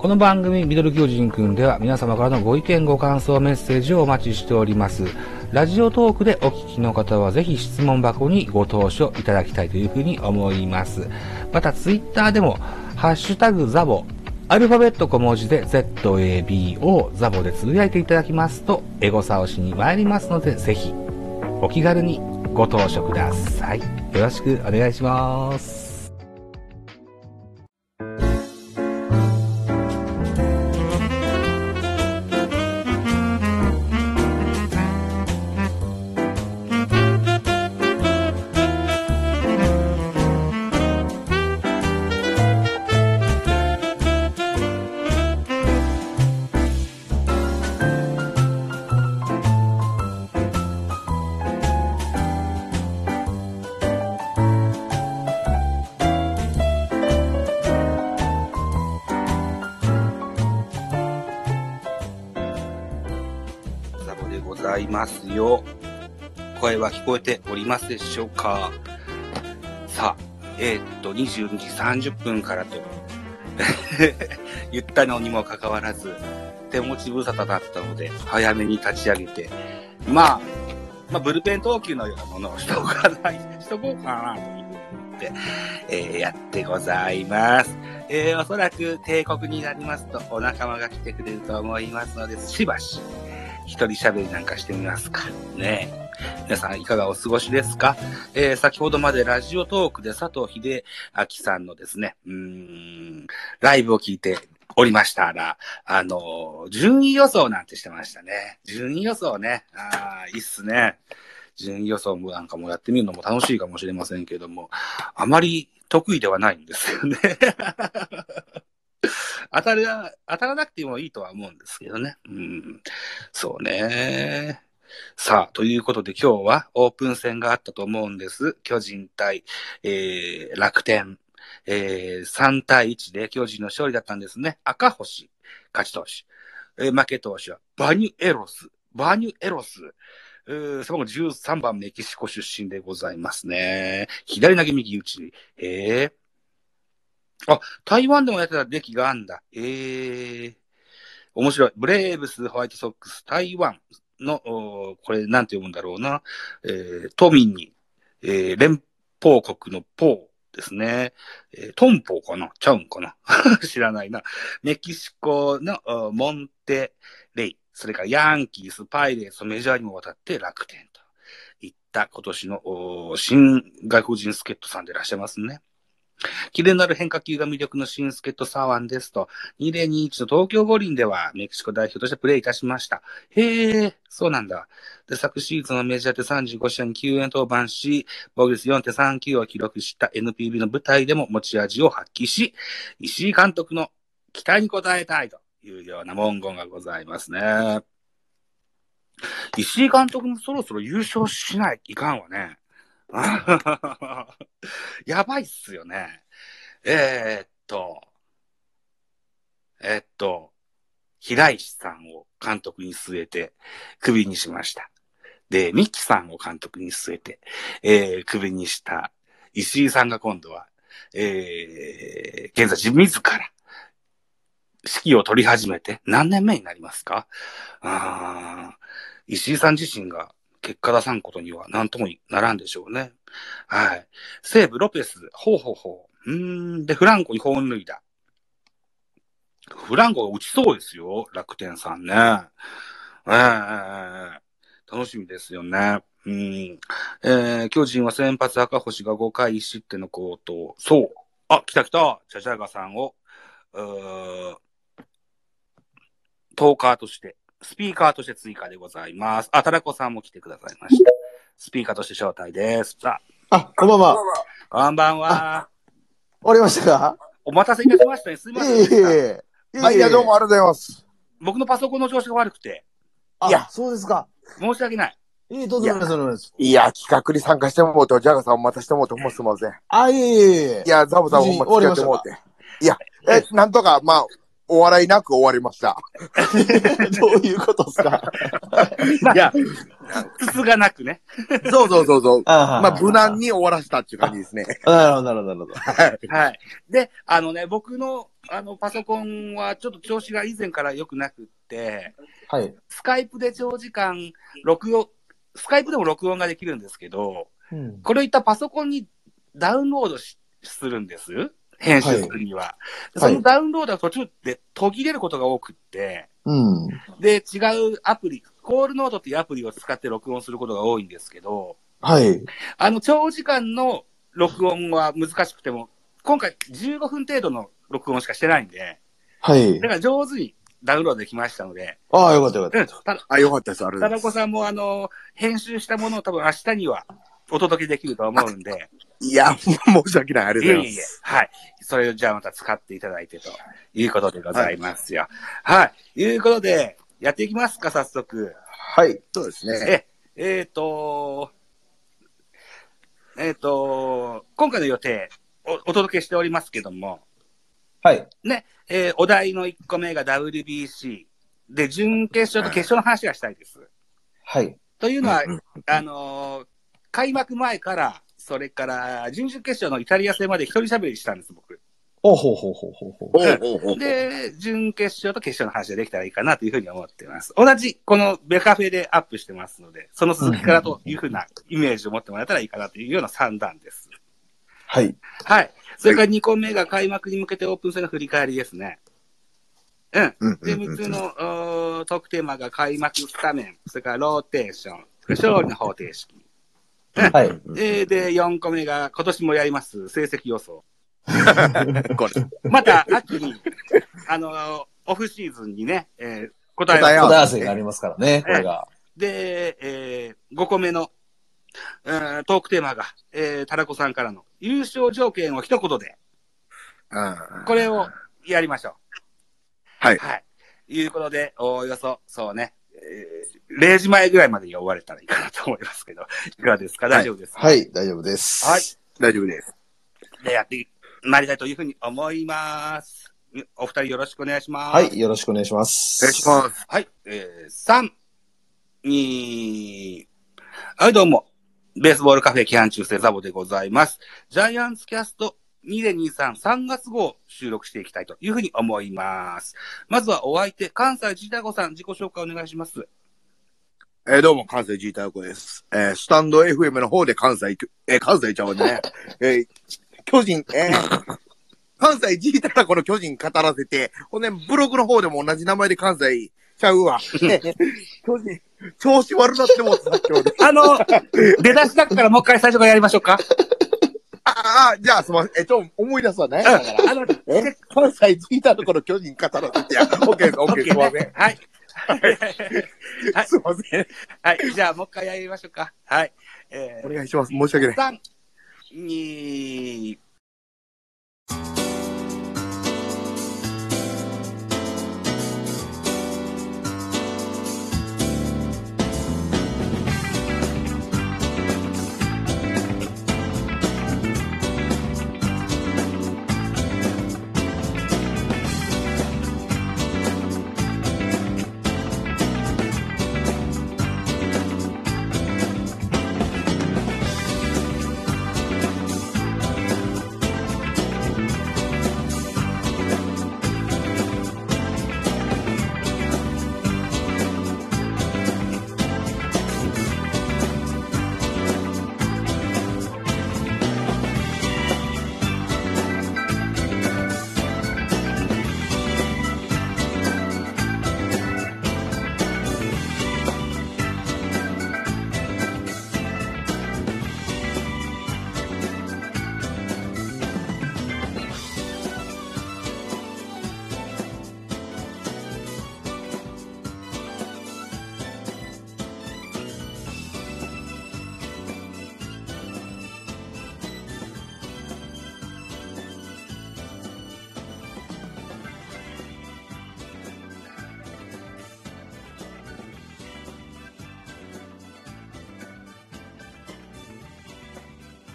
この番組、ミドル巨人くんでは皆様からのご意見、ご感想、メッセージをお待ちしております。ラジオトークでお聞きの方はぜひ質問箱にご投書いただきたいというふうに思います。また、ツイッターでも、ハッシュタグザボ、アルファベット小文字で ZABO ザボでつぶやいていただきますと、エゴサをしに参りますので、ぜひ、お気軽にご投書ください。よろしくお願いします。ざいますよ。声は聞こえておりますでしょうかさあ、えーっと、22時30分からと 言ったのにもかかわらず、手持ち無沙汰だったので、早めに立ち上げて、まあ、まあ、ブルペン投球のようなものをしとかない、しとこうかな、というふうに思って、えーやってございます。えーおそらく帝国になりますとお仲間が来てくれると思いますので、しばし、一人喋りなんかしてみますか。ね。皆さんいかがお過ごしですか？えー先ほどまでラジオトークで佐藤秀明さんのですね、うん、ライブを聞いておりましたら、あの、順位予想なんてしてましたね。順位予想ね。ああ、いいっすね。順位予想もなんかもやってみるのも楽しいかもしれませんけども、あまり得意ではないんですよね。当たる、当たらなくてもいいとは思うんですけどね。うん。そうね。さあ、ということで今日はオープン戦があったと思うんです。巨人対、えー、楽天。えー、3対1で巨人の勝利だったんですね。赤星、勝ち投手。えー負け投手はバニュエロス。バニュエロス。えー、その後13番メキシコ出身でございますね。左投げ右打ち。えー、あ、台湾でもやってた歴があんだ。えー、面白い。ブレーブス、ホワイトソックス、台湾の、おこれなんて読むんだろうな。えー、都民に、えー、連邦国のポーですね。えー、トンポーかな？ちゃうんかな？知らないな。メキシコのおモンテレイ、それからヤンキース、パイレーツ、メジャーにも渡って楽天といった今年のお新外国人助っ人さんでいらっしゃいますね。キレのある変化球が魅力の新助っ人左腕ですと、2021の東京五輪ではメキシコ代表としてプレーいたしました。へえ、そうなんだ。で、昨シーズンのメジャーで35試合に9円登板し、防御率4.39を記録した NPB の舞台でも持ち味を発揮し、石井監督の期待に応えたいというような文言がございますね。石井監督もそろそろ優勝しないいかんわね。やばいっすよね。えー、っと、えーっと、平石さんを監督に据えて、クビにしました。で、ミキさんを監督に据えて、えー、クビにした石井さんが今度は、えー、現在自自ら、指揮を取り始めて何年目になりますか？あ石井さん自身が結果出さんことには何ともならんでしょうね。はい。西武、ロペス、ほうほうほう。うん。で、フランコに本塁打。フランコが打ちそうですよ。楽天さんね。ええ楽しみですよね。うん。えー、巨人は先発赤星が5回1失点の好投。そう。あ、来た来た。チャチャガさんを、うートーカーとして、スピーカーとして追加でございます。あ、タラコさんも来てくださいました。スピーカーとして招待です。さあ、こんばんは。あ、こんばんは。終わりましたか？お待たせいたしましたね。すいませんでいえいした。えいえ。はい、いや、どうもありがとうございます。僕のパソコンの調子が悪くて、あ、いやそうですか。申し訳ない。いえ、どうぞ、どうぞ、どうぞ。いや、企画に参加してもらうと、ジャガさんお待たせしてもらって、ほんますいません。あ、いえいえいえ。いや、ザボさんほんま付き合ってもらって。いや、え、なんとか、まあ、お笑いなく終わりました。どういうことですか？いや、筒がなくね。そうそうそうそう。あまあ、無難に終わらせたっていう感じですね。なるほど、なるほど、なるほど。はい。はい。で、あのね、僕の、あの、パソコンはちょっと調子が以前から良くなくって、はい。スカイプで長時間録音、スカイプでも録音ができるんですけど、うん。これをいったパソコンにダウンロードしするんです。編集するには。ではいそのダウンロードが途中で途切れることが多くって、うん。で、違うアプリ、コールノートっていうアプリを使って録音することが多いんですけど、はい。あの、長時間の録音は難しくても、今回15分程度の録音しかしてないんで、はいだ。から上手にダウンロードできましたので、ああ、よかったよかうん、った。たあ、よかったです。あれ田中さんもあの、編集したものを多分明日にはお届けできると思うんで、いや、申し訳ない。ありがとうございいえいえます。、はい。それをじゃあまた使っていただいてということでございますよ。はい。いうことで、やっていきますか、早速。はい。そうですね。え、えっ、と、えっ、と、今回の予定お、お届けしておりますけども、はい。ね、えーお題の1個目が WBC。で、準決勝と決勝の話がしたいです。はい。というのは、あのー開幕前から、それから、準々決勝のイタリア戦まで一人喋りしたんです、僕。おほうほうほうほうほで、準決勝と決勝の話ができたらいいかなというふうに思っています。同じ、このベカフェでアップしてますので、その続きからというふうなイメージを持ってもらえたらいいかなというような算段です。はい。はい。それから2個目が開幕に向けてオープン戦の振り返りですね。うん。で、うんうんうん3つのおートークテーマが開幕スタメン、それからローテーション、勝利の方程式。はい。で、で、4個目が今年もやります、成績予想。これ。また、秋に、あの、オフシーズンにね、えー答えを答え合わ答え合わせがありますからね、これが。で、えー、5個目の、うんトークテーマが、えー、タラコさんからの優勝条件を一言で、うんこれをやりましょう。はい。はい。いうことで、おおよそ、そうね、えー、0時前ぐらいまでに終われたらいいかなと思いますけど、いかがですか？大丈夫ですか？はい、大丈夫です。はい。大丈夫です。で、やってまいりたいというふうに思います。お二人よろしくお願いします。はい、よろしくお願いします。お願いします。はい。えー、3、2、はい、どうも。ベースボールカフェ期間中世ザボでございます。ジャイアンツキャスト2023 3月号を収録していきたいというふうに思います。まずはお相手、関西ジータゴさん、自己紹介お願いします。えーどうも、関西ジーターコです。えースタンド FM の方で関西、えー関西ちゃうね。えー巨人、えー関西ジーターコの巨人語らせて、ほんで、ブログの方でも同じ名前で関西ちゃうわ。巨人、調子悪なってもう。あの、出だしだからもう一回最初からやりましょうか。ああ、じゃあ、すみません。えっと、思い出すわね。うん。だからあの、え？関西ジーターコの巨人語らせてや。オッケーです、オッケーです、すみません。ねはい。はいすみません。はい。じゃあ、もう一回やりましょうか。はい。えお願いします。申し訳ない。ー、3、2、